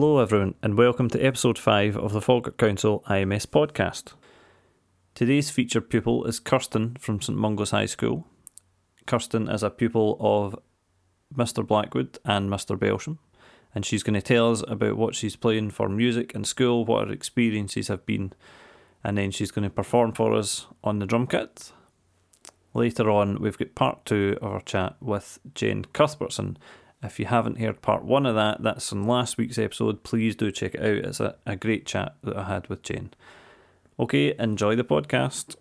Hello, everyone, and welcome to episode 5 of the Falkirk Council IMS podcast. Today's featured pupil is Kirsten from St Mungo's High School. Kirsten is a pupil of Mr Blackwood and Mr Belsham, and she's going to tell us about what she's playing for music in school, what her experiences have been, and then she's going to perform for us on the drum kit. Later on, we've got part two of our chat with Jane Cuthbertson. If you haven't heard part one of that, that's in last week's episode. Please do check it out. It's a, a great chat that I had with Jane. Okay, enjoy the podcast.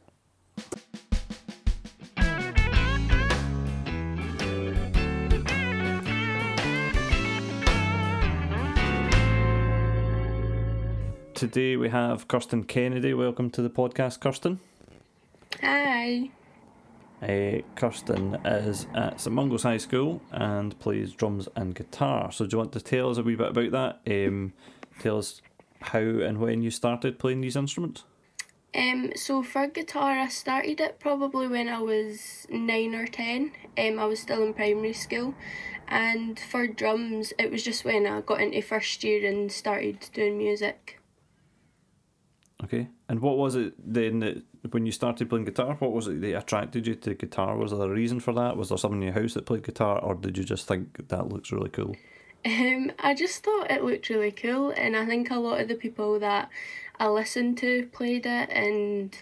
Today we have Kirsten Kennedy. Welcome to the podcast, Kirsten. Hi. Uh, Kirsten is at St Mungo's High School and plays drums and guitar. So, do you want to tell us a wee bit about that? Um, tell us how and when you started playing these instruments. Um, so for guitar, I started it probably when I was nine or ten. Um, I was still in primary school, and for drums, it was just when I got into first year and started doing music. Okay. And what was it then that when you started playing guitar? What was it that attracted you to guitar? Was there a reason for that? Was there someone in your house that played guitar, or did you just think that looks really cool? Um, I just thought it looked really cool, and I think a lot of the people that I listened to played it, and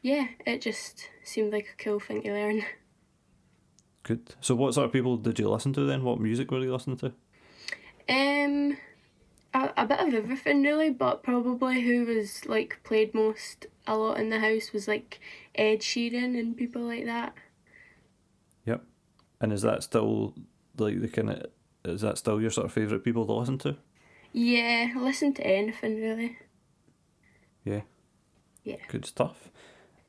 yeah, it just seemed like a cool thing to learn. Good. So, what sort of people did you listen to then? What music were you listening to? Um, a, a bit of everything really, but probably who was like played most a lot in the house was like Ed Sheeran and people like that. Yep. And is that still like the kind of is that still your sort of favourite people to listen to? Yeah, listen to anything really. Yeah. Yeah. Good stuff.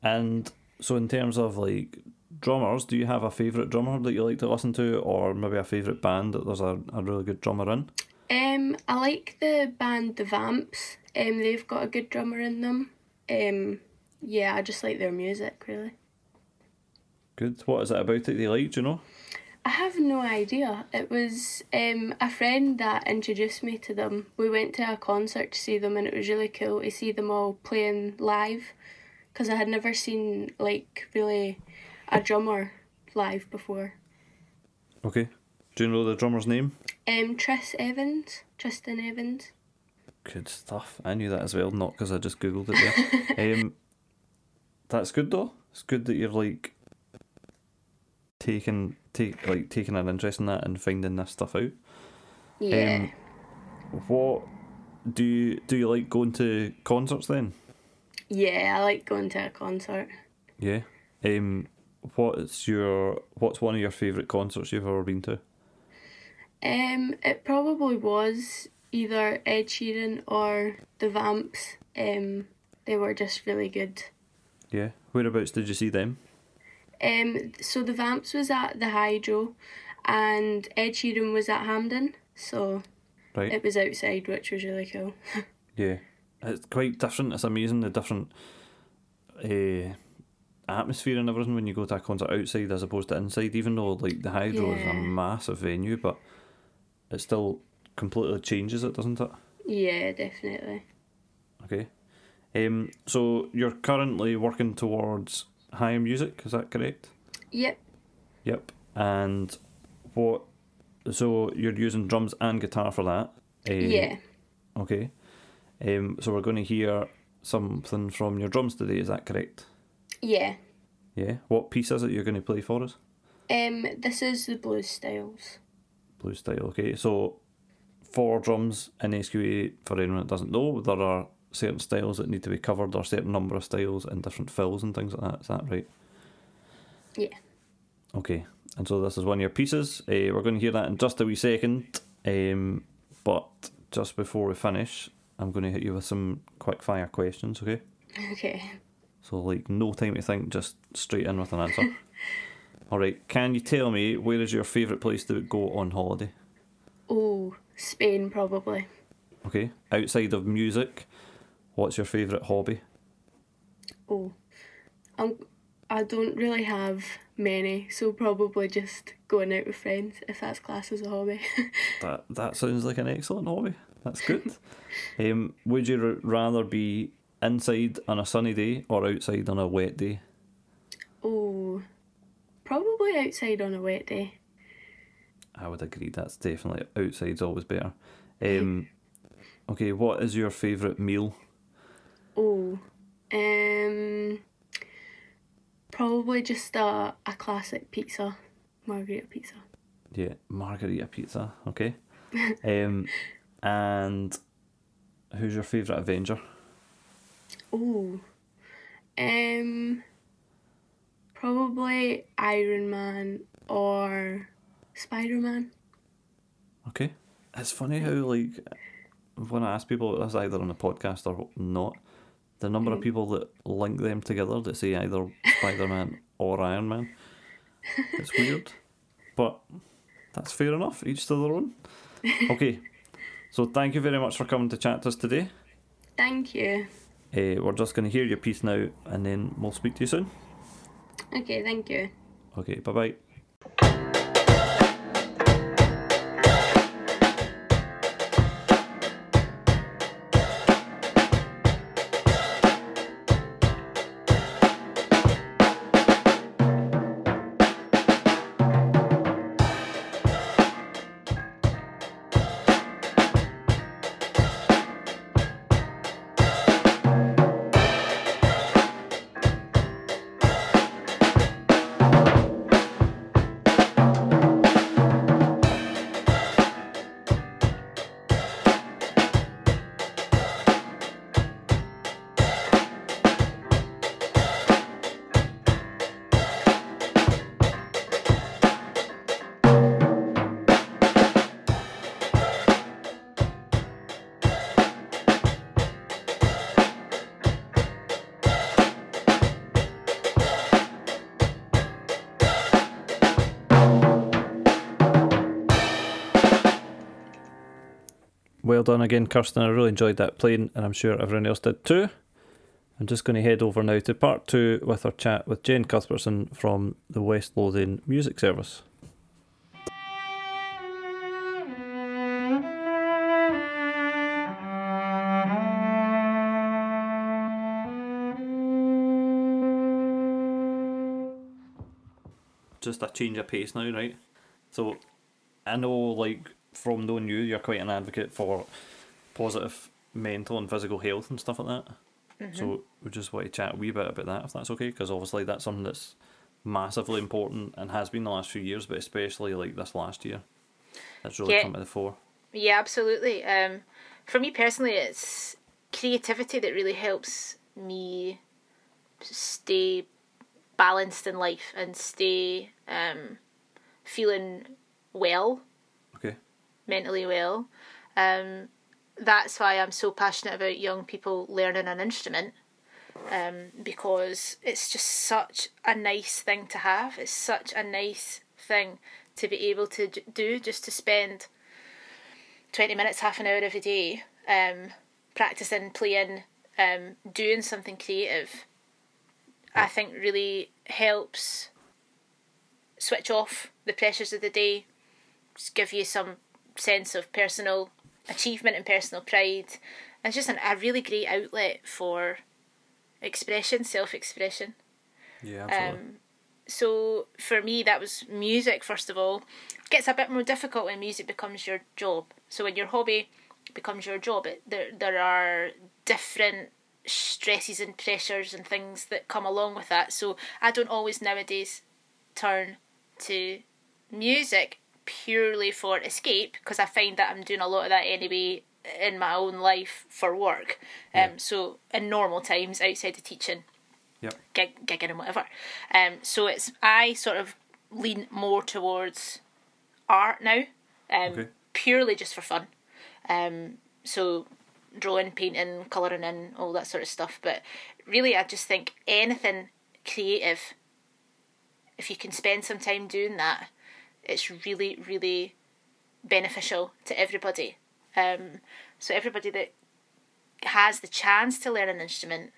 And so, in terms of like drummers, do you have a favourite drummer that you like to listen to, or maybe a favourite band that there's a, a really good drummer in? Um, I like the band The Vamps. Um, they've got a good drummer in them. Um, yeah, I just like their music really. Good. What is it about it you like? Do you know? I have no idea. It was um, a friend that introduced me to them. We went to a concert to see them, and it was really cool to see them all playing live, because I had never seen like really a drummer live before. Okay. Do you know the drummer's name? Um, Tris Evans, Tristan Evans. Good stuff. I knew that as well, not because I just googled it there. um, that's good though. It's good that you're like taking take like taking an interest in that and finding this stuff out. Yeah. Um, what do you do? You like going to concerts then? yeah, I like going to a concert. Yeah. Um, what's your what's one of your favourite concerts you've ever been to? Um, it probably was either Ed Sheeran or the Vamps. Um, they were just really good. Yeah. Whereabouts did you see them? Um, so the Vamps was at the Hydro, and Ed Sheeran was at Hampden. So Right. it was outside, which was really cool. Yeah, it's quite different. It's amazing the different uh, atmosphere and everything when you go to a concert outside as opposed to inside. Even though like the Hydro is a massive venue, but it still completely changes it, doesn't it? yeah, definitely. Okay. Um. So you're currently working towards higher music. Is that correct? Yep. Yep. And what? So you're using drums and guitar for that. Uh, yeah. Okay. Um, so we're going to hear something from your drums today. Is that correct? Yeah. Yeah. What piece is it you're going to play for us? Um, this is the blues styles. Blues style. Okay. So for drums in SQA, for anyone that doesn't know, there are certain styles that need to be covered, or certain number of styles and different fills and things like that. Is that right? Yeah. Okay. And so this is one of your pieces. Uh, we're going to hear that in just a wee second. Um, but just before we finish, I'm going to hit you with some quick fire questions. Okay. Okay. So, like, no time to think, just straight in with an answer. All right. Can you tell me where is your favourite place to go on holiday? Oh, Spain probably. Okay. Outside of music, what's your favourite hobby? Oh, I'm, I don't really have many, so probably just going out with friends if that's classed as a hobby. That that sounds like an excellent hobby. That's good. um, would you r- rather be inside on a sunny day or outside on a wet day? Oh, probably outside on a wet day. I would agree. That's definitely outside's always better. Um, okay, what is your favourite meal? Oh, um, probably just a, a classic pizza, margarita pizza. Yeah, margarita pizza. Okay. um, and who's your favourite Avenger? Oh, um, probably Iron Man or Spider Man. Okay. It's funny how like when I ask people this either on the podcast or not, the number of people that link them together that say either Spider Man or Iron Man. It's weird. But that's fair enough, each to their own. Okay. So thank you very much for coming to chat to us today. Thank you. Uh, we're just going to hear your piece now and then we'll speak to you soon. Okay, thank you. Okay, bye bye. Well done again, Kirsten. I really enjoyed that playing, and I'm sure everyone else did too. I'm just going to head over now to part two with our chat with Jane Cuthbertson from the West Lothian Music Service. Just a change of pace now, right? So, I know, like, from knowing you, you're quite an advocate for positive mental and physical health and stuff like that. So we just want to chat a wee bit about that, if that's okay, because obviously that's something that's massively important and has been the last few years, but especially like this last year, that's really Yeah. come to the fore. Yeah, absolutely. Um, for me personally, it's creativity that really helps me stay balanced in life and stay um, feeling well, Okay. Mentally well. Um, that's why I'm so passionate about young people learning an instrument. Um, because it's just such a nice thing to have. It's such a nice thing to be able to do, just to spend 20 minutes, half an hour every day, um, practicing, playing, um, doing something creative, I think really helps switch off the pressures of the day, just give you some sense of personal achievement and personal pride. It's just an, a really great outlet for expression, self expression. Yeah, Um, so for me, that was music first of all. It gets a bit more difficult when music becomes your job. So when your hobby becomes your job, it, there there are different stresses and pressures and things that come along with that. So I don't always nowadays turn to music purely for escape because I find that I'm doing a lot of that anyway in my own life for work. Um, Yeah. so in normal times outside of teaching, Yep. gig, gigging and whatever. Um, so it's I sort of lean more towards art now, um, Okay. purely just for fun. Um, so drawing, painting, colouring in, all that sort of stuff. But really, I just think anything creative, if you can spend some time doing that, it's really, really beneficial to everybody. Um, so everybody that has the chance to learn an instrument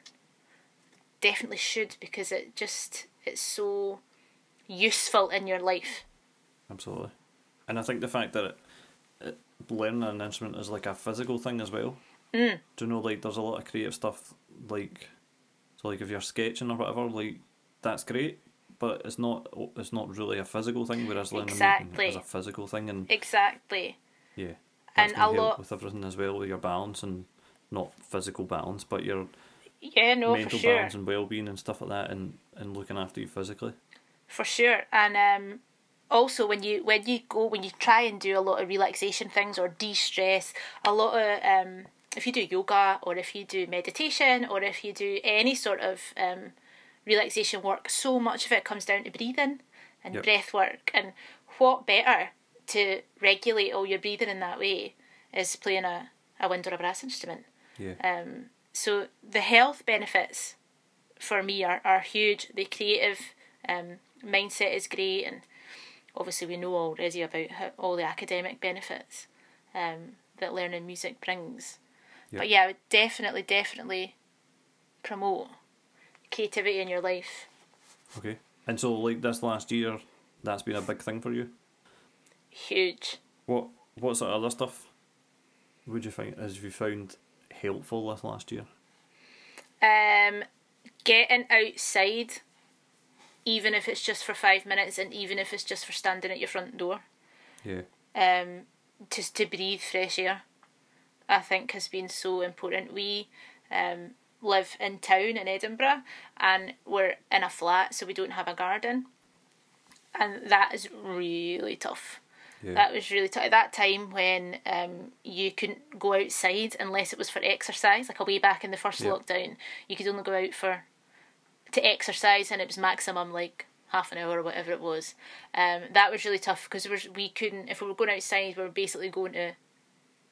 definitely should because it just it's so useful in your life. Absolutely. And I think the fact that it, it, learning an instrument is like a physical thing as well. Mm. Do you know like there's a lot of creative stuff like so like if you're sketching or whatever like that's great, but it's not it's not really a physical thing. Whereas learning Exactly. is a physical thing, and Exactly. yeah, And a lot- with everything as well with your balance and not physical balance, but your Yeah, no, for mental sure. balance and well being and stuff like that, and and looking after you physically. For sure. And um also when you when you go when you try and do a lot of relaxation things or de stress, a lot of um if you do yoga or if you do meditation or if you do any sort of um relaxation work, so much of it comes down to breathing and Yep. breath work and what better to regulate all your breathing in that way is playing a, a wind or a brass instrument. Yeah, Um, so the health benefits for me are, are huge. The creative um, mindset is great, and obviously we know already about how, all the academic benefits um, that learning music brings. Yeah. But yeah, I would definitely, definitely promote creativity in your life. okay. And so like this last year, that's been a big thing for you. Huge. What what sort of other stuff would you find as you found helpful this last year? Um, getting outside, even if it's just for five minutes, and even if it's just for standing at your front door. Yeah, um, just to breathe fresh air, I think has been so important. We um, live in town in Edinburgh and we're in a flat, so we don't have a garden. And that is really tough. yeah, That was really tough. At that time when um, you couldn't go outside unless it was for exercise, like a way back in the first Yeah. lockdown, you could only go out for to exercise and it was maximum like half an hour or whatever it was. Um, that was really tough because we, we couldn't, if we were going outside, we were basically going to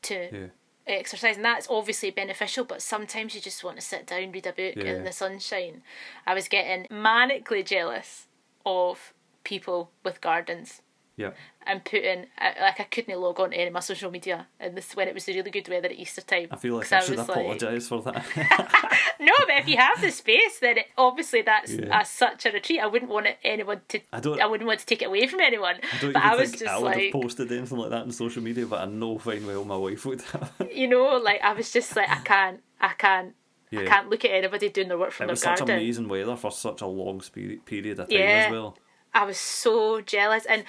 to yeah, exercise, and that's obviously beneficial. But sometimes you just want to sit down, read a book Yeah. in the sunshine. I was getting manically jealous of people with gardens yeah. and putting like I couldn't log on to any of my social media and this when it was the really good weather at Easter time. I feel like I should was like- apologise for that. no, but if you have the space, then it, obviously that's Yeah. a, such a retreat. I wouldn't want anyone to. I don't- I wouldn't want to take it away from anyone. I don't but I was think just I would like, have posted anything like that on social media, but I know fine well my wife would have. you know, like I was just like, I can't, I can't, I can't look at anybody doing their work from It their was such amazing weather for such a long period of time Yeah. as well. I was so jealous, and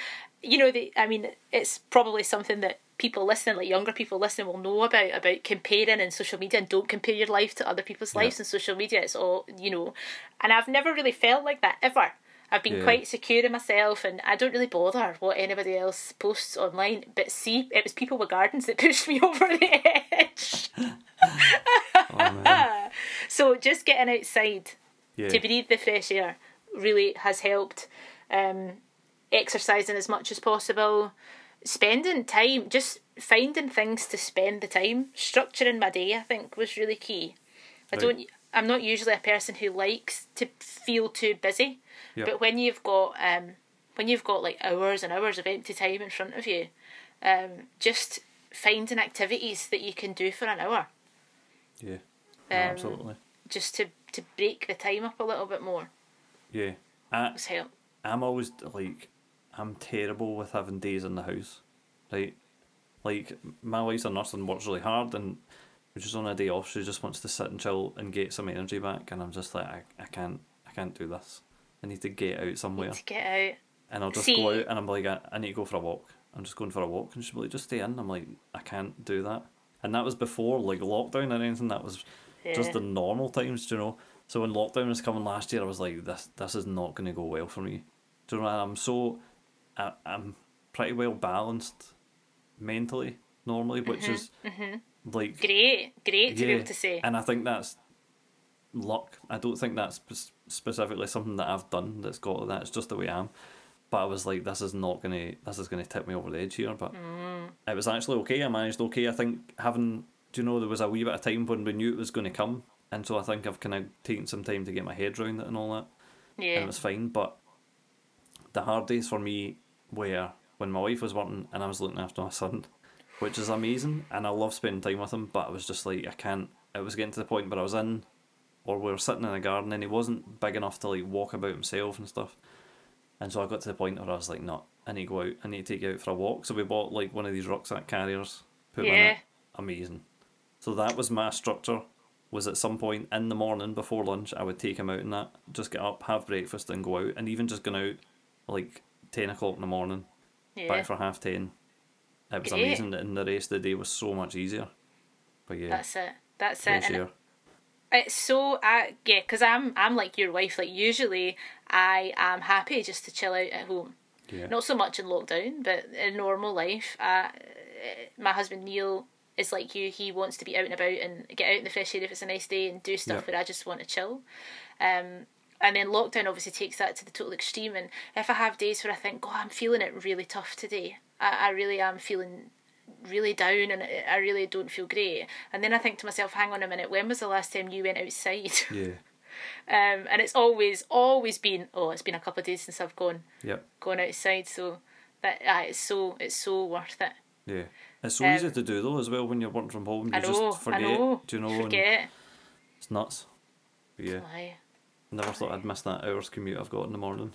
you know, the I mean, it's probably something that people listening, like younger people listening, will know about about comparing in social media, and don't compare your life to other people's Yeah. lives in social media. It's all you know, and I've never really felt like that ever. I've been Yeah. quite secure in myself, and I don't really bother what anybody else posts online. But see, it was people with gardens that pushed me over the edge. Oh. So just getting outside Yeah. to breathe the fresh air really has helped. Um, exercising as much as possible, spending time, just finding things to spend the time, structuring my day. I think was really key. I Right. don't. I'm not usually a person who likes to feel too busy, Yep. but when you've got um, when you've got like hours and hours of empty time in front of you, um, just finding activities that you can do for an hour, Yeah. No, Um, absolutely. just to to break the time up a little bit more, Yeah. I. I'm always like, I'm terrible with having days in the house, right? Like my wife's a nurse and works really hard, and when she's on a day off, she just wants to sit and chill and get some energy back, and I'm just like, I, I can't, I can't do this. I need to get out somewhere, I Need to get out. and I'll just See- go out, and I'm like, I, I need to go for a walk. I'm just going for a walk, and she'll be like, just stay in. I'm like, I can't do that, and that was before like lockdown or anything. That was just the normal times, do you know. So when lockdown was coming last year, I was like, this this is not going to go well for me. Do you know? I'm so, I, I'm pretty well balanced mentally normally, which is like Great, great to be able to say. And I think that's luck. I don't think that's specifically something that I've done that's got that. It's just the way I am. But I was like, this is not gonna, this is gonna tip me over the edge here. But Mm. it was actually okay. I managed okay. I think having, do you know, there was a wee bit of time when we knew it was going to come, and so I think I've kind of taken some time to get my head around it and all that, and yeah, it was fine. But the hard days for me were when my wife was working and I was looking after my son, which is amazing, and I love spending time with him. But I was just like, I can't. It was getting to the point where I was in, or we were sitting in a garden, and he wasn't big enough to like walk about himself and stuff. And so I got to the point where I was like, no, I need to go out. I need to take you out for a walk. So we bought like one of these rucksack carriers, put them in Yeah. it. Amazing. So that was my structure. Was at some point in the morning before lunch, I would take him out in that, just get up, have breakfast, and go out. And even just going out like ten o'clock in the morning, Yeah. back for half ten. It was Great. amazing, and the rest of the day was so much easier. But yeah, That's it. That's it. fresh And air. it's so uh, yeah because i'm i'm like your wife like usually i am happy just to chill out at home Yeah. not so much in lockdown but in normal life uh, my husband neil is like you he wants to be out and about and get out in the fresh air if it's a nice day and do stuff Yeah. where i just want to chill um and then lockdown obviously takes that to the total extreme and if i have days where i think oh i'm feeling it really tough today i, I really am feeling really down and I- really don't feel great. And then I think to myself, hang on a minute, when was the last time you went outside? Yeah. Um, and it's always, always been, oh, it's been a couple of days since I've gone Yep. gone outside. So that uh, it's so it's so worth it. Yeah. It's so Um, easy to do though as well when you're working from home. You I know, just forget. I know. Do you know? Forget. It's nuts. But yeah. Aye. Never thought I'd miss that hour's commute I've got in the morning.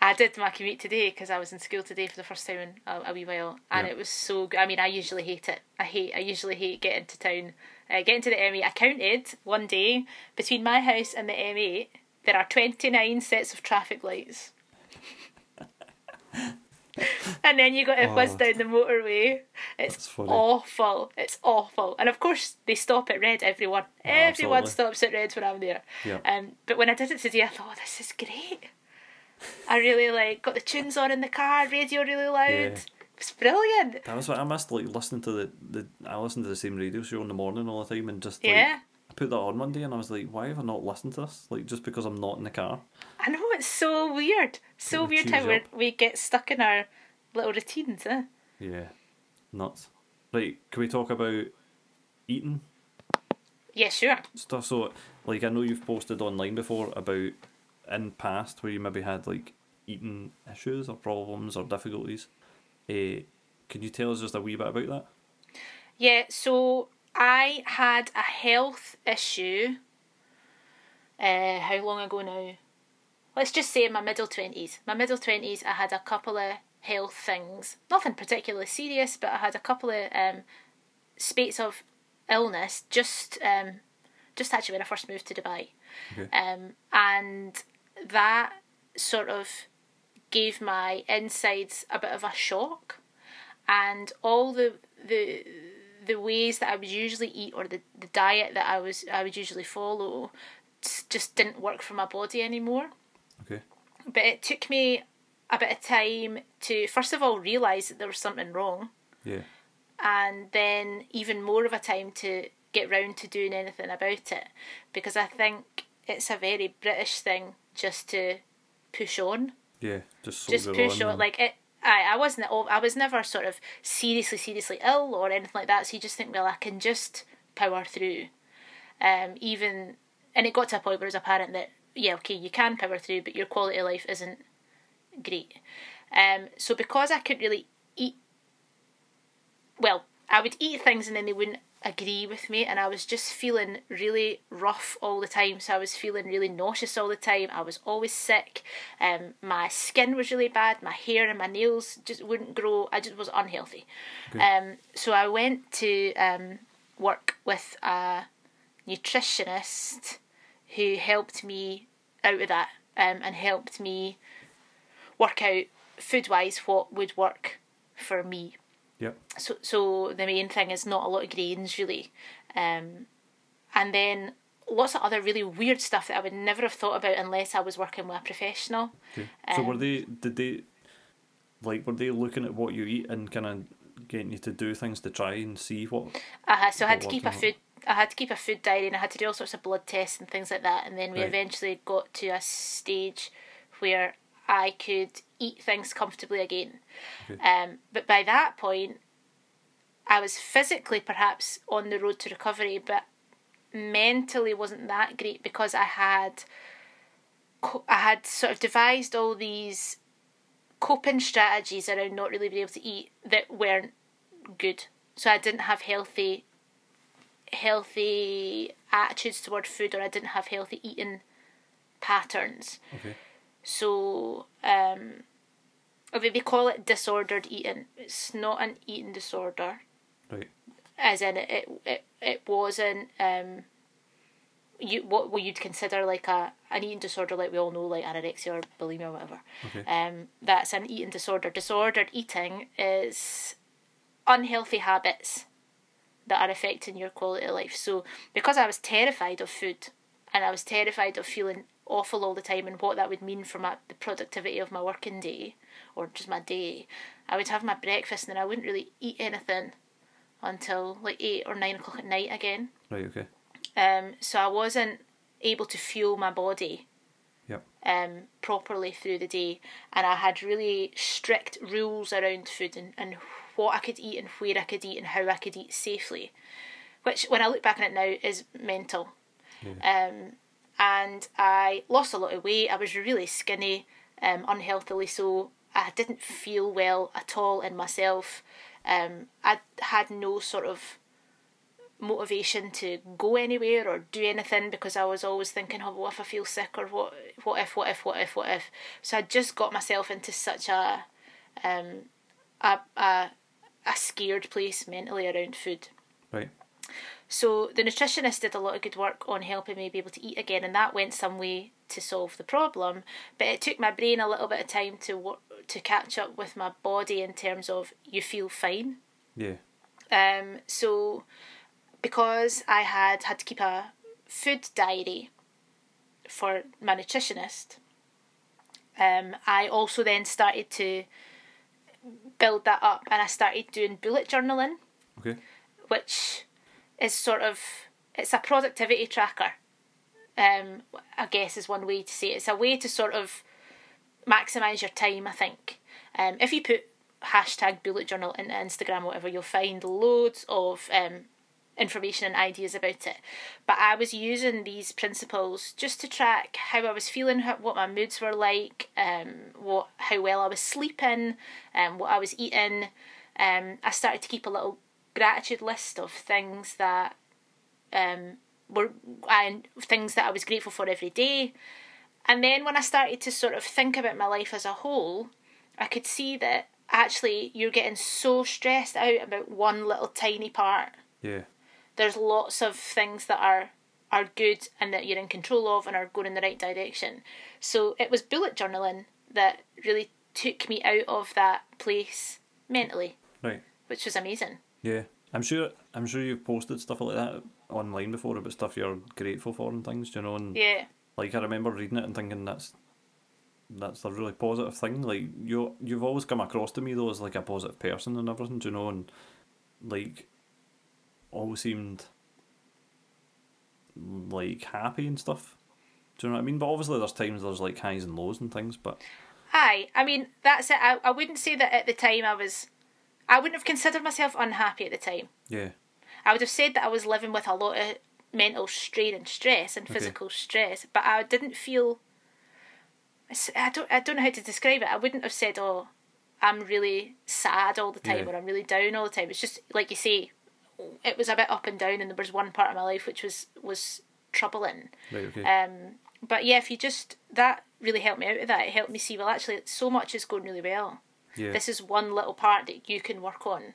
I did my commute today because I was in school today for the first time in a, a wee while, and Yeah. it was so good. I mean, I usually hate it. I hate. I usually hate getting to town, uh, getting to the M8. I counted one day between my house and the M8. There are twenty nine sets of traffic lights. and then you got to buzz Oh. down the motorway. It's awful. It's awful. And of course, they stop at red. Everyone, everyone absolutely. stops at red when I'm there. Yeah. Um, but when I did it today, I thought, oh, this is great. I really like got the tunes on in the car, radio really loud. Yeah. It's brilliant. That was what I missed, like listening to the, the I listened to the same radio show in the morning all the time and just like Yeah. Put that on one day and I was like, why have I not listened to this? Like just because I'm not in the car. I know it's so weird. So weird how we we get stuck in our little routines, eh? Yeah. Nuts. Right, can we talk about eating Yeah, sure. stuff? So like I know you've posted online before about in past where you maybe had like eating issues or problems or difficulties. Uh, can you tell us just a wee bit about that? Yeah, so I had a health issue. Uh, how long ago now? Let's just say in my middle twenties. My middle twenties, I had a couple of health things. Nothing particularly serious, but I had a couple of um, spates of illness. Just, um, just actually when I first moved to Dubai, Okay. um, and that sort of gave my insides a bit of a shock, and all the the the ways that I would usually eat or the, the diet that I was I would usually follow just didn't work for my body anymore. Okay. But it took me a bit of time to first of all realise that there was something wrong Yeah. and then even more of a time to get round to doing anything about it because I think it's a very British thing just to push on Yeah. Just just push on on like it I, I wasn't al- I was never sort of seriously seriously ill or anything like that so you just think well I can just power through. Um even and it got to a point where it was apparent that yeah okay you can power through but your quality of life isn't great. Um so because I couldn't really eat well I would eat things and then they wouldn't agree with me and I was just feeling really rough all the time. So I was feeling really nauseous all the time. I was always sick. Um my skin was really bad. My hair and my nails just wouldn't grow. I just was unhealthy. Um so I went to um work with a nutritionist who helped me out of that um and helped me work out food wise what would work for me Yep. so so the main thing is not a lot of grains really um and then lots of other really weird stuff that I would never have thought about unless I was working with a professional Okay. So were Um, they did they like were they looking at what you eat and kind of getting you to do things to try and see what uh, so I had to keep a food I had to keep a food diary and I had to do all sorts of blood tests and things like that and then we Right. eventually got to a stage where I could eat things comfortably again Okay. um, but by that point I was physically perhaps on the road to recovery but mentally wasn't that great because I had I had sort of devised all these coping strategies around not really being able to eat that weren't good. So I didn't have healthy healthy attitudes toward food or I didn't have healthy eating patterns. okay So, um, they call it disordered eating. It's not an eating disorder, Right. as in it it, it, it wasn't um, you what what you'd consider like a an eating disorder, like we all know, like anorexia or bulimia or whatever. Okay. Um, that's an eating disorder. Disordered eating is unhealthy habits that are affecting your quality of life. So, because I was terrified of food and I was terrified of feeling awful all the time and what that would mean for my the productivity of my working day or just my day, I would have my breakfast and then I wouldn't really eat anything until like eight or nine o'clock at night again. Right. Okay. Um, so I wasn't able to fuel my body Yep. um, properly through the day, and I had really strict rules around food and, and what I could eat and where I could eat and how I could eat safely, which when I look back on it now is mental. Um, and I lost a lot of weight. I was really skinny, um, unhealthily so. I didn't feel well at all in myself. Um, I had no sort of motivation to go anywhere or do anything because I was always thinking, oh, what if I feel sick or what, what if, what if, what if, what if. So I just got myself into such a, um, a, a, a scared place mentally around food. Right. So the nutritionist did a lot of good work on helping me be able to eat again, and that went some way to solve the problem. But it took my brain a little bit of time to work, to catch up with my body in terms of you feel fine. Yeah. Um, so because I had had to keep a food diary for my nutritionist, um, I also then started to build that up, and I started doing bullet journaling Okay. which is sort of it's a productivity tracker. Um, I guess is one way to say it. It's a way to sort of maximize your time. I think. Um, if you put hashtag bullet journal into Instagram, whatever, you'll find loads of um, information and ideas about it. But I was using these principles just to track how I was feeling, what my moods were like, um, what how well I was sleeping, um, what I was eating. Um, I started to keep a little gratitude list of things that um, were and things that I was grateful for every day. And then when I started to sort of think about my life as a whole, I could see that actually you're getting so stressed out about one little tiny part. Yeah. There's lots of things that are are good and that you're in control of and are going in the right direction. So it was bullet journaling that really took me out of that place mentally, Right. which was amazing. Yeah. I'm sure. I'm sure you've posted stuff like that online before about stuff you're grateful for and things. do You know, and Yeah. like I remember reading it and thinking that's that's a really positive thing. Like you, you've always come across to me though as like a positive person and everything. do You know, and like always seemed like happy and stuff. Do you know what I mean? But obviously, there's times there's like highs and lows and things. But Aye, I mean that's it. I, I wouldn't say that at the time I was. I wouldn't have considered myself unhappy at the time. yeah, I would have said that I was living with a lot of mental strain and stress and Okay. physical stress, but I didn't feel. I don't. I don't know how to describe it. I wouldn't have said, "Oh, I'm really sad all the time," Yeah. or "I'm really down all the time." It's just like you say, it was a bit up and down, and there was one part of my life which was was troubling. right, okay, Um, but yeah, if you just that really helped me out with that. It helped me see well, actually, so much is going really well. Yeah, This is one little part that you can work on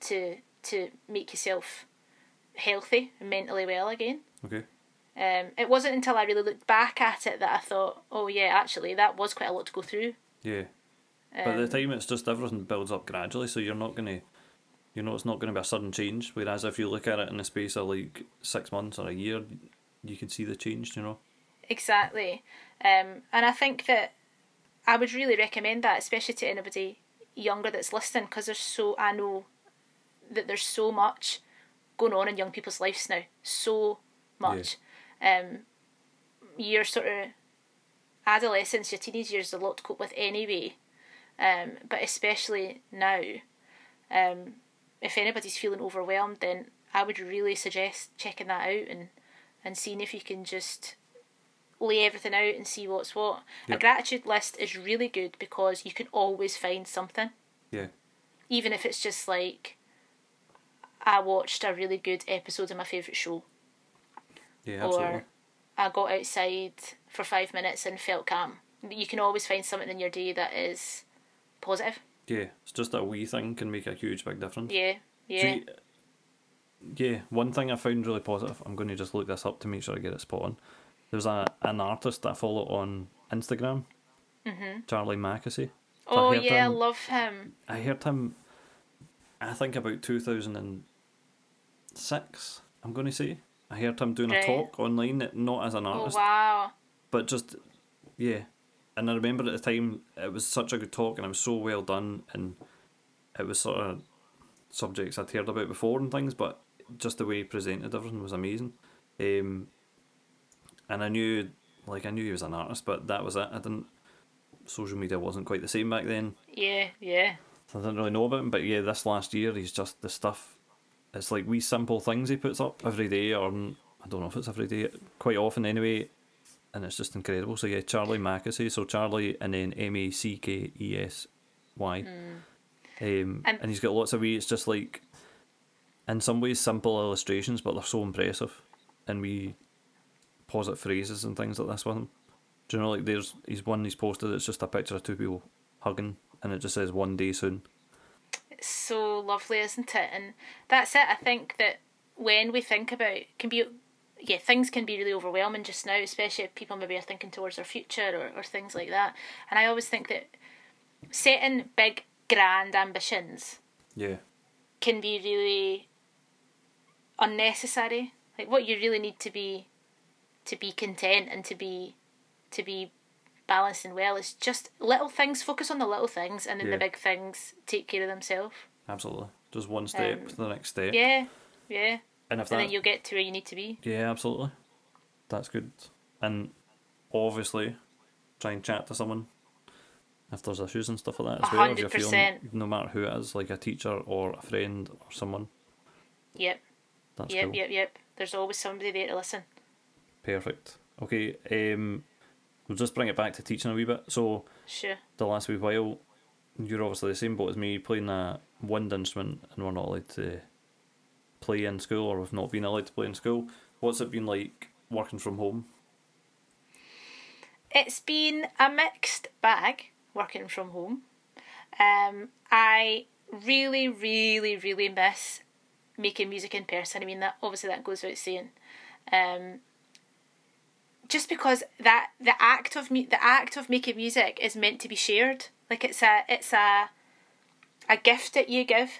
to to make yourself healthy and mentally well again. okay, Um, it wasn't until I really looked back at it that I thought, oh yeah, actually that was quite a lot to go through. yeah. Um, But at the time, it's just everything builds up gradually, so you're not gonna, you know, it's not gonna be a sudden change. Whereas if you look at it in the space of like six months or a year, you can see the change. You know. Exactly. Um, and I think that I would really recommend that, especially to anybody younger that's listening, because there's so, I know that there's so much going on in young people's lives now. So much. Yeah. Um, your sort of adolescence, your teenage years, is a lot to cope with anyway. Um, but especially now, um, if anybody's feeling overwhelmed, then I would really suggest checking that out and, and seeing if you can just lay everything out and see what's what. A gratitude list is really good because you can always find something, Yeah. even if it's just like I watched a really good episode of my favourite show, Yeah. Absolutely. or I got outside for five minutes and felt calm. you can always find something in your day that is positive. Yeah, it's just a wee thing can make a huge big difference. Yeah, yeah. See, yeah, one thing I found really positive, I'm going to just look this up to make sure I get it spot on. There's a an artist that I follow on Instagram, mm-hmm. Charlie Mackesy. Oh I yeah, I him- love him. I heard him, I think about 2006, I'm going to say. I heard him doing Right. a talk online, not as an Oh artist, wow. but just, yeah. And I remember at the time, it was such a good talk and it was so well done and it was sort of subjects I'd heard about before and things, but just the way he presented everything was amazing. Um, and I knew, like, I knew he was an artist, but that was it. I didn't, social media wasn't quite the same back then. Yeah, yeah. So I didn't really know about him, but yeah, this last year he's just the stuff. It's like wee simple things he puts up every day, or mm, I don't know if it's every day, quite often anyway, and it's just incredible. So yeah, Charlie Mackesy, so Charlie and then M A C K E S Y, um, And- and he's got lots of wee. It's just like, in some ways, simple illustrations, but they're so impressive, and we positive phrases and things like this with him. Do you know, like there's he's one he's posted. It's just a picture of two people hugging, and it just says "one day soon." It's so lovely, isn't it? And that's it. I think that when we think about can be yeah, things can be really overwhelming just now, especially if people maybe are thinking towards their future or, or things like that. And I always think that setting big, grand ambitions Yeah, can be really unnecessary. Like what you really need to be to be content and to be to be balanced and well is just little things, focus on the little things and then Yeah. the big things take care of themselves. absolutely. Just one step Um, to the next step. Yeah, yeah. and if And that, then you'll get to where you need to be. yeah, absolutely, that's good. And obviously, try and chat to someone if there's issues and stuff like that as well. If you're feeling, no matter who it is, like a teacher or a friend or someone, Yep, that's yep, cool. yep, yep. There's always somebody there to listen. Perfect. Okay, um, we'll just bring it back to teaching a wee bit. So Sure. the last wee while, you're obviously the same boat as me, playing a wind instrument, and we're not allowed to play in school, or we've not been allowed to play in school. What's it been like working from home? It's been a mixed bag working from home. Um, I really, really, really miss making music in person. I mean, that obviously that goes without saying. Um, just because that the act of mu- the act of making music is meant to be shared. Like it's a it's a a gift that you give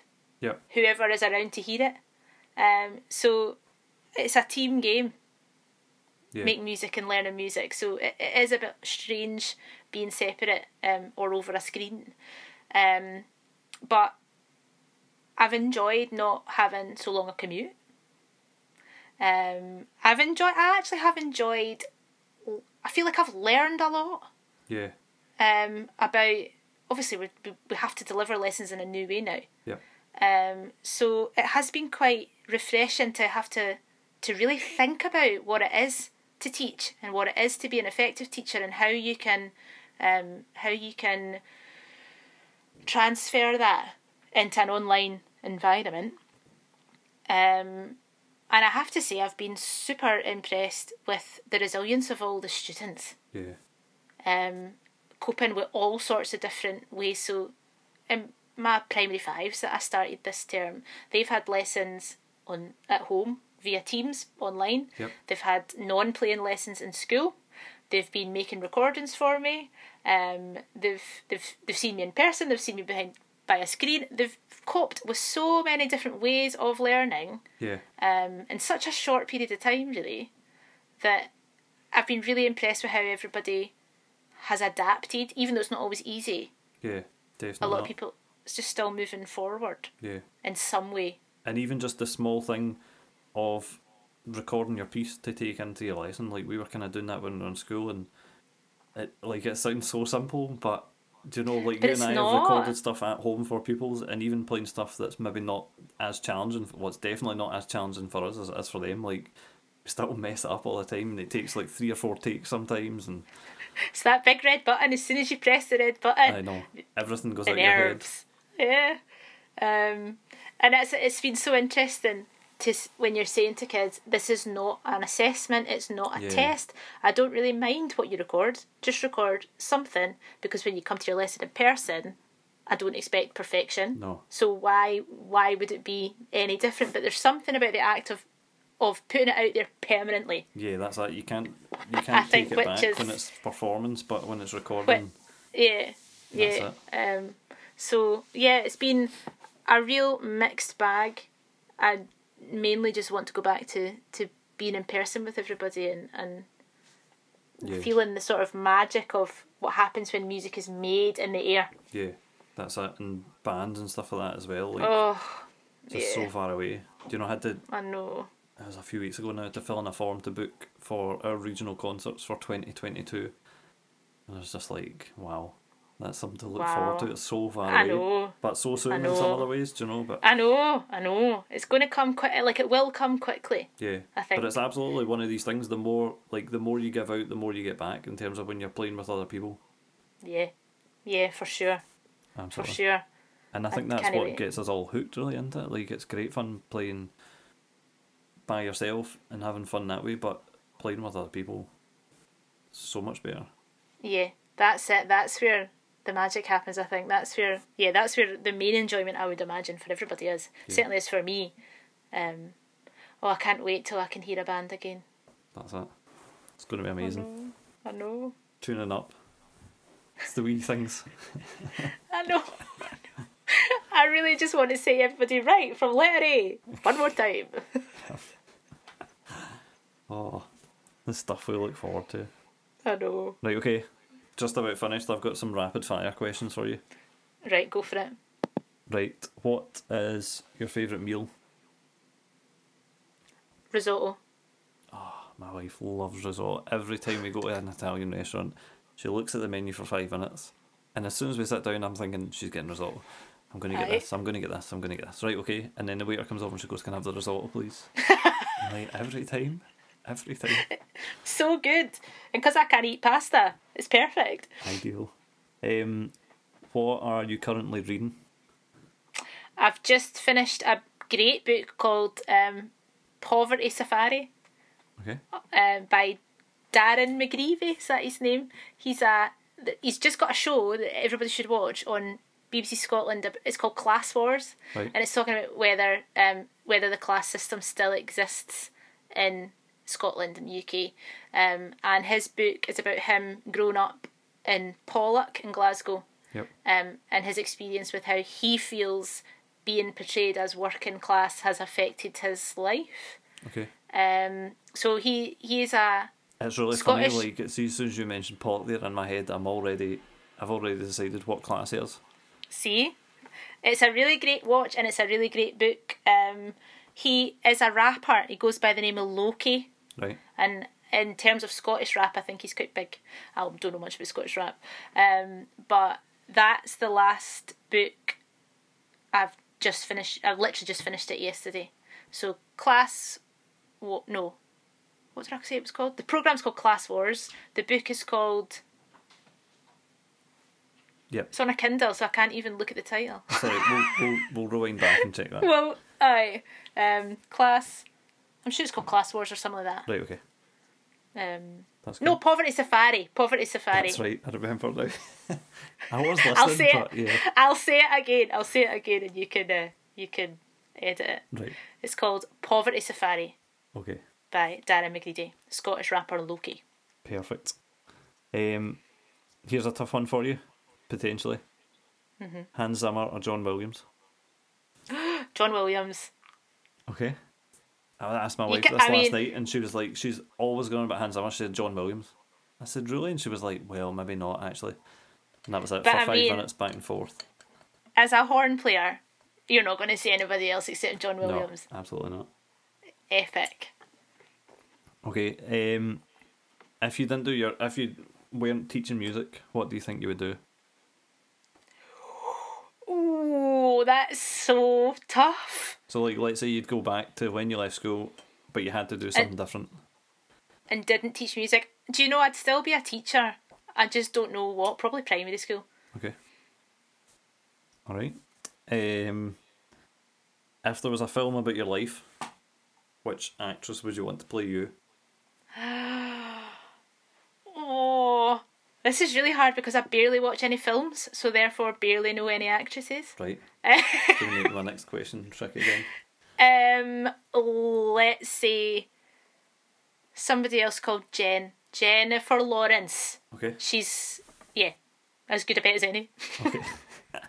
Yeah. whoever is around to hear it. Um, so it's a team game Yeah. make music and learning music. So it, it is a bit strange being separate um, or over a screen. Um, but I've enjoyed not having so long a commute. Um, I've enjoyed. I actually have enjoyed. I feel like I've learned a lot yeah. um, about. Obviously, we we have to deliver lessons in a new way now. Yeah. Um, so it has been quite refreshing to have to to really think about what it is to teach and what it is to be an effective teacher and how you can um, how you can transfer that into an online environment. Um, and I have to say, I've been super impressed with the resilience of all the students Yeah. um, coping with all sorts of different ways. So, in my primary fives that I started this term, they've had lessons on at home via Teams online. Yep. They've had non-playing lessons in school. They've been making recordings for me. Um, they've they've they've seen me in person. They've seen me behind by a screen. They've coped with so many different ways of learning Yeah. um, in such a short period of time, really, that I've been really impressed with how everybody has adapted, even though it's not always easy. Yeah. Definitely. A lot not. of people, it's just still moving forward Yeah. in some way. And even just the small thing of recording your piece to take into your lesson, like we were kind of doing that when we were in school, and it like it sounds so simple, but do you know, like But you and I not. have recorded stuff at home for pupils, and even playing stuff that's maybe not as challenging. What's definitely not as challenging for us as is for them. Like we still mess it up all the time, and it takes like three or four takes sometimes, and It's that big red button. As soon as you press the red button, I know everything goes out your head. Yeah. Um, and it's it's been so interesting to when you're saying to kids, this is not an assessment, it's not a Yeah. test. I don't really mind what you record. Just record something because when you come to your lesson in person, I don't expect perfection. No. So why why would it be any different? But there's something about the act of of putting it out there permanently. Yeah, that's that. You can't you can't take it back is- when it's performance, but when it's recording, Yeah, yeah. Um, so yeah, it's been a real mixed bag. I mainly just want to go back to to being in person with everybody and and yeah, feeling the sort of magic of what happens when music is made in the air. yeah, that's it. And bands and stuff like that as well. Like Oh, just yeah. so far away. Do you know? I had to. I know. It was a few weeks ago now to fill in a form to book for our regional concerts for twenty twenty two, and I was just like, wow, that's something to look forward to. It's so far I away, know. but so soon in some other ways. Do you know? But I know. I know. It's going to come quick. Like it will come quickly. Yeah, I think. but it's absolutely one of these things. The more like the more you give out, the more you get back in terms of when you're playing with other people. Yeah. Yeah, for sure. For sure. And I think I that's what wait. gets us all hooked, really, isn't it? Like it's great fun playing by yourself and having fun that way, but playing with other people, so much better. Yeah, that's it. That's where the magic happens. I think that's where, yeah, that's where the main enjoyment I would imagine for everybody is. Certainly is for me. Um, oh, I can't wait till I can hear a band again. That's it. It's going to be amazing. I know. Tuning up. It's the wee things. I know. I really just want to say everybody right from letter A one more time. Oh, the stuff we look forward to. I know. Right, okay. Just about finished. I've got some rapid fire questions for you. Right, go for it. Right, what is your favourite meal? Risotto. Oh, my wife loves risotto. Every time we go to an Italian restaurant, she looks at the menu for five minutes, and as soon as we sit down, I'm thinking she's getting risotto. I'm going to get Aye. this. I'm going to get this. I'm going to get this. Right, okay. And then the waiter comes over and she goes, "Can I have the risotto, please?" Like every time, every time. So good. And because I can't eat pasta, it's perfect. Ideal. Um, what are you currently reading? I've just finished a great book called um, Poverty Safari. Okay. um, by Darren McGarvey. Is that his name? He's a he's just got a show that everybody should watch on BBC Scotland. It's called Class Wars, Right. and it's talking about whether um, whether the class system still exists in Scotland and the UK. Um, and his book is about him growing up in Pollok in Glasgow Yep. um, and his experience with how he feels being portrayed as working class has affected his life. Okay. Um, so he he is a It's really Scottish- funny. Like as soon as you mentioned Pollok there in my head, I'm already. I've already decided what class he is. see. It's a really great watch and it's a really great book. Um, he is a rapper. He goes by the name of Loki, Right. and in terms of Scottish rap, I think he's quite big. I don't know much about Scottish rap, um, but that's the last book I've just finished. I've literally just finished it yesterday. So class, what? No, what did I say it was called? The program's called Class Wars. The book is called. Yep. It's on a Kindle, so I can't even look at the title. Sorry, we'll, we'll we'll rewind back and check that. well, aye, um, class. I'm sure it's called Class Wars or something like that. Right. Okay. Um, That's good. no, Poverty Safari. Poverty Safari. That's right. I remember now. I was listening, I'll say but it. yeah. I'll say it again. I'll say it again, and you can uh, you can edit it. Right. It's called Poverty Safari Okay. by Darren McGarvey, Scottish rapper Loki. Perfect. Um, here's a tough one for you, potentially. Mm-hmm. Hans Zimmer or John Williams? John Williams. Okay. I asked my wife ca- this I last mean- night, and she was like, she's always going about Hans Zimmer. She said John Williams. I said, really? And she was like, well, maybe not actually. And that was it for I five mean- minutes back and forth. As a horn player, you're not going to see anybody else except John Williams. No, absolutely not. Epic. Okay. Um, if you didn't do your, if you weren't teaching music, what do you think you would do? Ooh, that's so tough. So, like, let's say you'd go back to when you left school, but you had to do something different. And didn't teach music. Do you know I'd still be a teacher? I just don't know what. Probably primary school. Okay. All right. Um, if there was a film about your life, which actress would you want to play you? This is really hard because I barely watch any films, so therefore barely know any actresses. Right. Gonna make my next question tricky again. Um, let's see. somebody else called Jen. Jennifer Lawrence. Okay. She's yeah, as good a bet as any. Okay.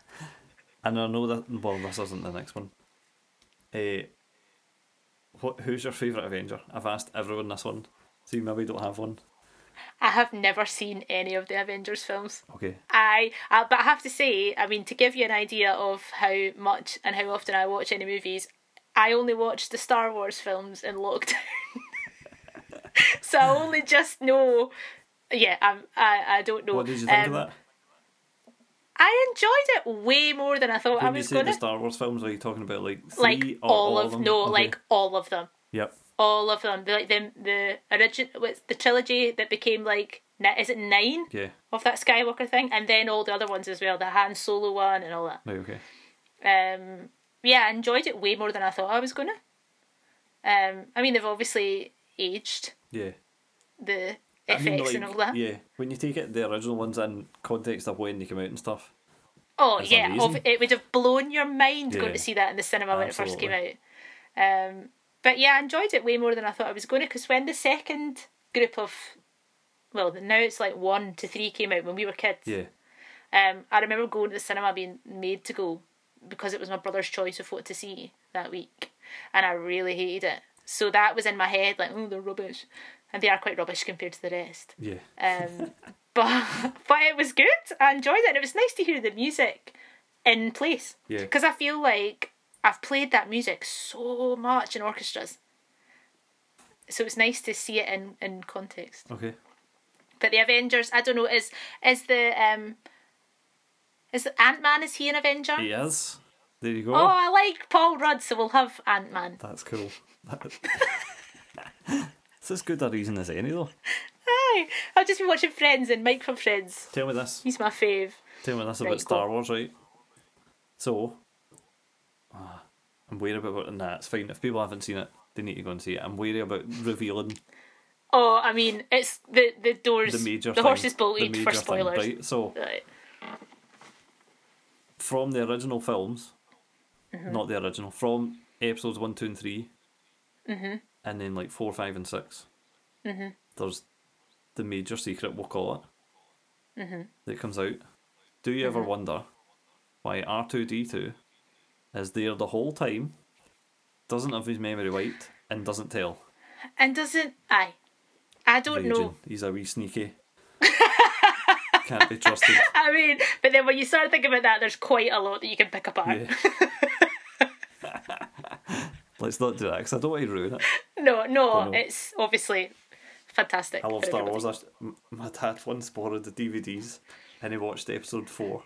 and I know that well, this isn't the next one. Uh, what? Who's your favourite Avenger? I've asked everyone this one. So you maybe don't have one. I have never seen any of the Avengers films. Okay. I, I but I have to say, I mean, to give you an idea of how much and how often I watch any movies, I only watched the Star Wars films in lockdown. so I only just know. Yeah, I'm, I I don't know. What did you think Um, of that? I enjoyed it way more than I thought I When you was say going the to. Star Wars films, are you talking about like Like three or all, all of, them? no, Okay. like all of them, Yep. All of them. The, like the the origin, what's the trilogy that became like is it nine Yeah. of that Skywalker thing, and then all the other ones as well, the Han Solo one and all that. Okay. Um, yeah, I enjoyed it way more than I thought I was gonna. Um, I mean, they've obviously aged Yeah. the I effects mean, like, and all that. Yeah. When you take it the original ones in context of when they came out and stuff. Oh yeah, amazing. it would have blown your mind going to see that in the cinema when it first came out. Um, but yeah, I enjoyed it way more than I thought I was going to. Because when the second group of, well, now it's like one to three came out when we were kids. Yeah. Um, I remember going to the cinema being made to go because it was my brother's choice of what to see that week, and I really hated it. So that was in my head, like, oh, they're rubbish, and they are quite rubbish compared to the rest. Yeah. Um, but but it was good. I enjoyed it. And it was nice to hear the music in place Yeah. because I feel like I've played that music so much in orchestras. So it's nice to see it in, in context. Okay. But the Avengers, I don't know, is is the um is Ant Man is he an Avenger? He is. There you go. Oh, I like Paul Rudd, so we'll have Ant Man. That's cool. it's as good a reason as any though. Hi, I've just been watching Friends and Mike from Friends. Tell me this. He's my fave. Tell me this Right, about Star. Wars, right? So, ah, I'm worried about. Nah, it's fine. If people haven't seen it, they need to go and see it. I'm wary about revealing Oh, I mean, it's the the doors. the major. the thing, horse is the bolted for thing, spoilers. right? So, Right. from the original films, Mm-hmm. not the original, from episodes one, two, and 3 Mm-hmm. and then like four, five, and 6 there's the major secret, we'll call it, Mm-hmm. that comes out. Do you ever wonder why R two D two is there the whole time, doesn't have his memory wiped, and doesn't tell? And doesn't I? I don't Raging. know. He's a wee sneaky. Can't be trusted. I mean, but then when you start thinking about that, there's quite a lot that you can pick apart. Yeah. Let's not do that because I don't want to ruin it. No, no, Oh, it's obviously fantastic. I love Star everybody. Wars. My dad once borrowed the DVDs and he watched episode four.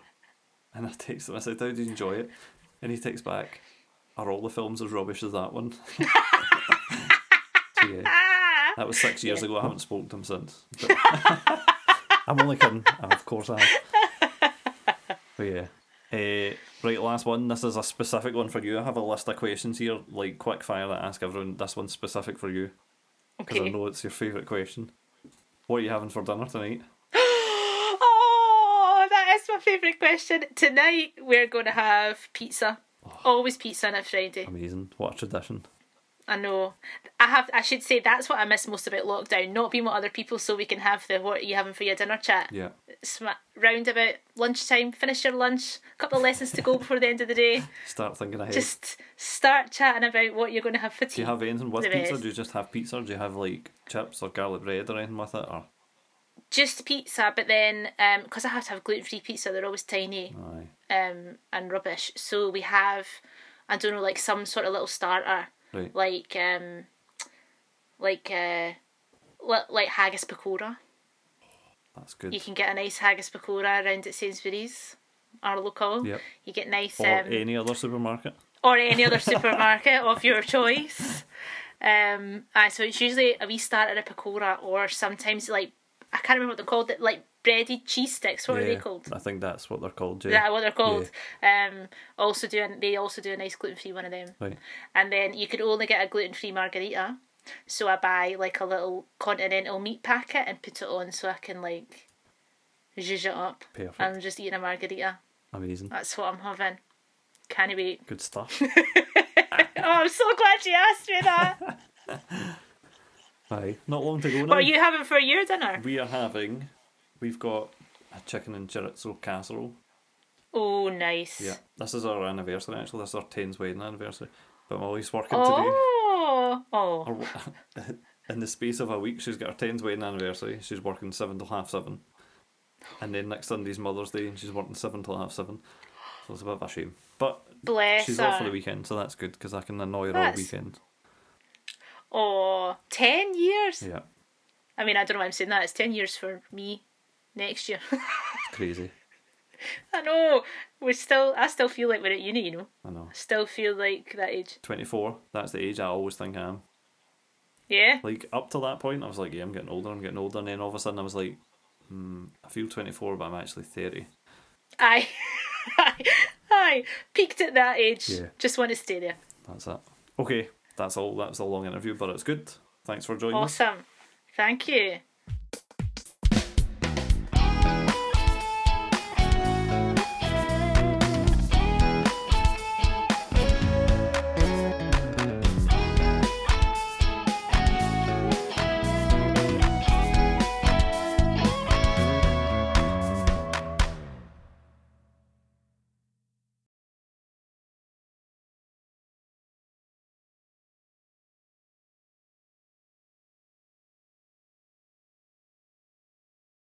And I texted him, I said, How did you enjoy it? And he takes back, Are all the films as rubbish as that one? So, yeah, Ah! that was six years ago. I haven't spoken to him since. I'm only kidding. I, of course I have. But yeah. Uh, right, last one. This is a specific one for you. I have a list of questions here, like quick fire, that I ask everyone. This one's specific for you because I know it's your favourite question. What are you having for dinner tonight? Oh, my favourite question. Tonight we're going to have pizza. Oh. Always pizza on a Friday. Amazing. What a tradition. I know. I have. I should say that's what I miss most about lockdown. Not being with other people, so we can have the what are you having for your dinner chat. Yeah. Sma- round about lunchtime. Finish your lunch. A couple of lessons to go before the end of the day. Start thinking ahead. Just start chatting about what you're going to have for tea. do you have anything with the pizza? Do you just have pizza? Or do you have like chips or garlic bread or anything with it? Or Just pizza, but then because I have to have gluten free pizza, they're always tiny. um, and rubbish. So we have, I don't know, like some sort of little starter, right. like um, like uh, li- like haggis pakora. That's good. You can get a nice haggis pakora around at Sainsbury's, our local. Yep. You get nice Or um, any other supermarket. or any other supermarket of your choice. Um, aye, so it's usually a wee starter, a pakora, or sometimes like I can't remember what they're called, like breaded cheese sticks. What are they called? I think that's what they're called. Yeah. what they're called? Um, also doing they also do a nice gluten free one of them. Right. And then you can only get a gluten free margherita. So I buy like a little continental meat packet and put it on so I can like zhuzh it up. Perfect. I'm just eating a margherita. Amazing. That's what I'm having. Can't wait. Good stuff. Oh, I'm so glad you asked me that. Aye. Not long to go now. what are you having for your dinner? We are having. We've got a chicken and chorizo casserole. Oh, nice. Yeah. This is our anniversary actually. This is our 10th wedding anniversary. But Molly's working today. Oh, oh, In the space of a week, she's got her 10th wedding anniversary. She's working 7 till half 7. And then next Sunday's Mother's Day, and she's working 7 till half 7. So it's a bit of a shame. But bless she's her. off for the weekend, so that's good because I can annoy her That's- all weekend. Oh, 10 years. Yeah, I mean, I don't know why I'm saying that. It's 10 years for me next year. crazy. I know. We're still, I still feel like we're at uni, you know. I know. I still feel like that age. 24, that's the age I always think I am. Yeah. Like, up to that point, I was like, yeah, I'm getting older, I'm getting older. And then all of a sudden, I was like, hmm, I feel 24, but I'm actually 30. Aye. Aye. Aye. Peaked at that age. Yeah. Just want to stay there. That's it. Okay, that's all. That's a long interview, but it's good. Thanks for joining us. Awesome. Thank you.